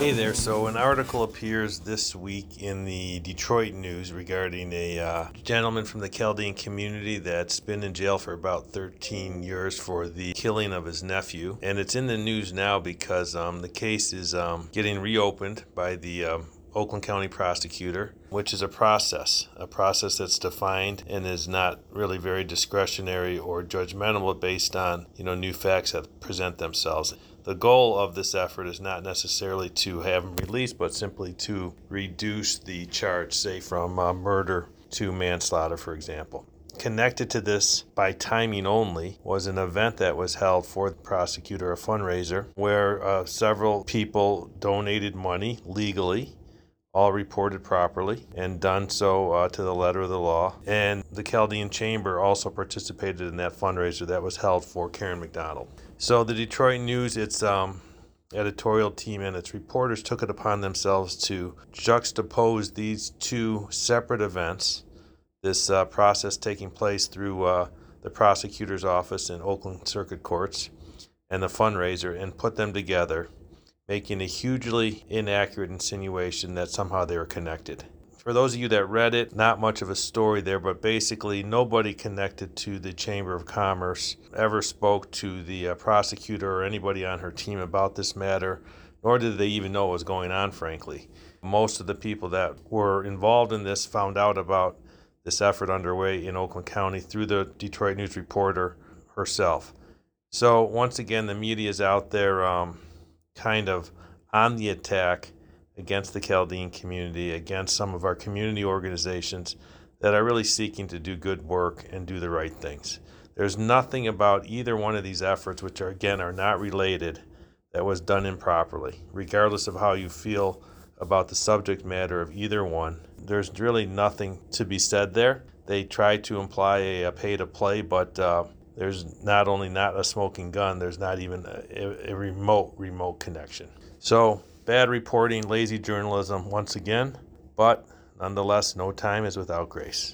Hey there. So, an article appears this week in the Detroit News regarding a uh, gentleman from the Chaldean community that's been in jail for about 13 years for the killing of his nephew. And it's in the news now because um, the case is um, getting reopened by the um, Oakland County prosecutor, which is a process, a process that's defined and is not really very discretionary or judgmental based on, you know, new facts that present themselves. The goal of this effort is not necessarily to have him released, but simply to reduce the charge, say from uh, murder to manslaughter, for example. Connected to this by timing only was an event that was held for the prosecutor, a fundraiser, where uh, several people donated money legally all reported properly and done so uh, to the letter of the law. And the Chaldean Chamber also participated in that fundraiser that was held for Karen McDonald. So the Detroit News, its um, editorial team and its reporters took it upon themselves to juxtapose these two separate events. This uh, process taking place through uh, the prosecutor's office in Oakland Circuit Courts and the fundraiser and put them together making a hugely inaccurate insinuation that somehow they were connected. For those of you that read it, not much of a story there, but basically nobody connected to the Chamber of Commerce ever spoke to the uh, prosecutor or anybody on her team about this matter, nor did they even know what was going on, frankly. Most of the people that were involved in this found out about this effort underway in Oakland County through the Detroit News reporter herself. So, once again, the media is out there. Um, kind of on the attack against the Chaldean community, against some of our community organizations that are really seeking to do good work and do the right things. There's nothing about either one of these efforts, which are again are not related, that was done improperly, regardless of how you feel about the subject matter of either one. There's really nothing to be said there. They try to imply a, a pay to play, but uh, there's not only not a smoking gun, there's not even a, a, remote, remote connection. So, bad reporting, lazy journalism once again, but nonetheless, no time is without grace.